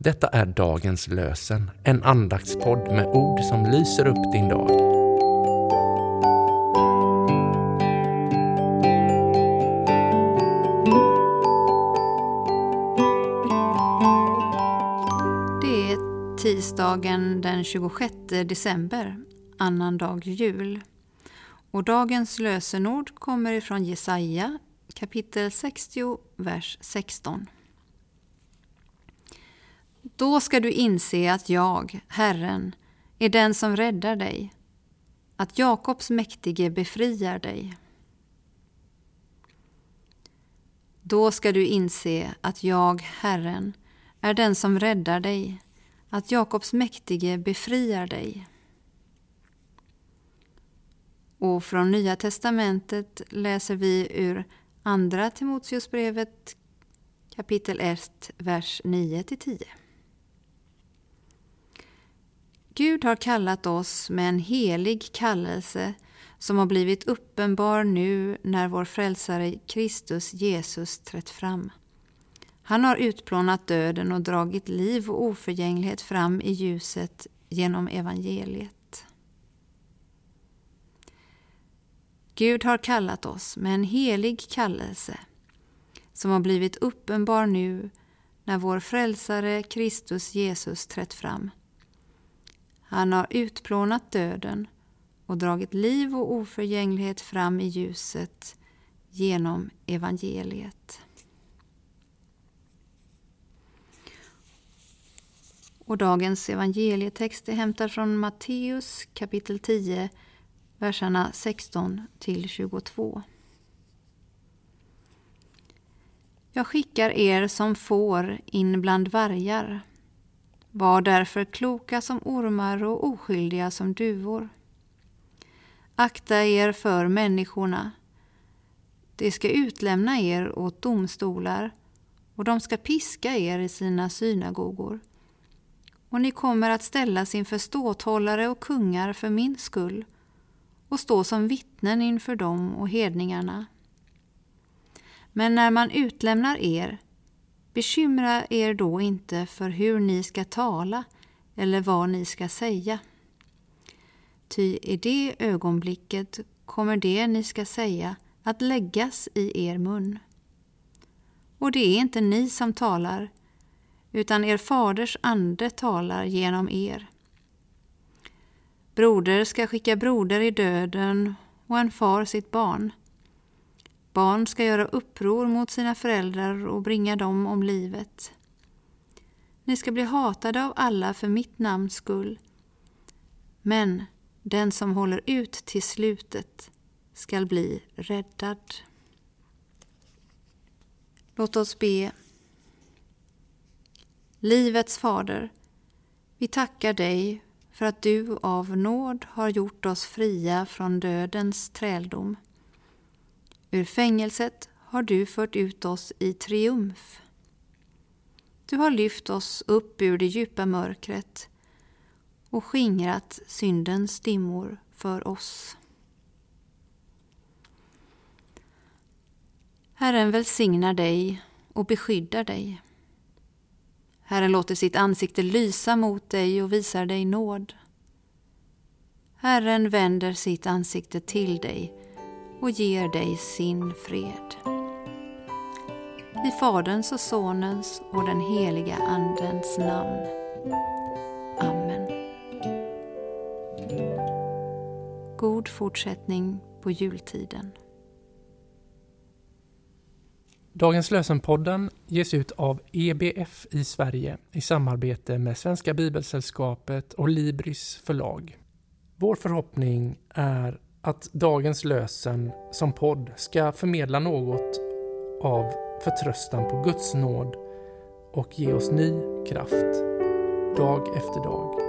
Detta är dagens lösen, en andaktspodd med ord som lyser upp din dag. Det är tisdagen den 26 december, annandag jul. Och dagens lösenord kommer ifrån Jesaja kapitel 60, vers 16. Då ska du inse att jag, Herren, är den som räddar dig, att Jakobs mäktige befriar dig. Då ska du inse att jag, Herren, är den som räddar dig, att Jakobs mäktige befriar dig. Och från Nya testamentet läser vi ur Andra Timoteusbrevet kapitel 1, vers 9-10. Gud har kallat oss med en helig kallelse som har blivit uppenbar nu när vår frälsare Kristus Jesus trätt fram. Han har utplånat döden och dragit liv och oförgänglighet fram i ljuset genom evangeliet. Gud har kallat oss med en helig kallelse som har blivit uppenbar nu när vår frälsare Kristus Jesus trätt fram. Han har utplånat döden och dragit liv och oförgänglighet fram i ljuset genom evangeliet. Och dagens evangelietext är hämtad från Matteus kapitel 10, verserna 16 till 22. Jag skickar er som får in bland vargar. Var därför kloka som ormar och oskyldiga som duvor. Akta er för människorna. De ska utlämna er åt domstolar och de ska piska er i sina synagogor. Och ni kommer att ställas inför ståthållare och kungar för min skull och stå som vittnen inför dem och hedningarna. Men när man utlämnar er, bekymra er då inte för hur ni ska tala eller vad ni ska säga. Ty i det ögonblicket kommer det ni ska säga att läggas i er mun. Och det är inte ni som talar, utan er faders ande talar genom er. Broder ska skicka broder i döden och en far sitt barn. Barn ska göra uppror mot sina föräldrar och bringa dem om livet. Ni ska bli hatade av alla för mitt namns skull. Men den som håller ut till slutet skall bli räddad. Låt oss be. Livets fader, vi tackar dig för att du av nåd har gjort oss fria från dödens träldom. Ur fängelset har du fört ut oss i triumf. Du har lyft oss upp ur det djupa mörkret och skingrat syndens dimmor för oss. Herren välsignar dig och beskyddar dig. Herren låter sitt ansikte lysa mot dig och visar dig nåd. Herren vänder sitt ansikte till dig och ger dig sin fred. I Faderns och Sonens och den heliga Andens namn. Amen. God fortsättning på jultiden. Dagens lösenpodden ges ut av EBF i Sverige i samarbete med Svenska Bibelsällskapet och Libris förlag. Vår förhoppning är att dagens lösen som podd ska förmedla något av förtröstan på Guds nåd och ge oss ny kraft dag efter dag.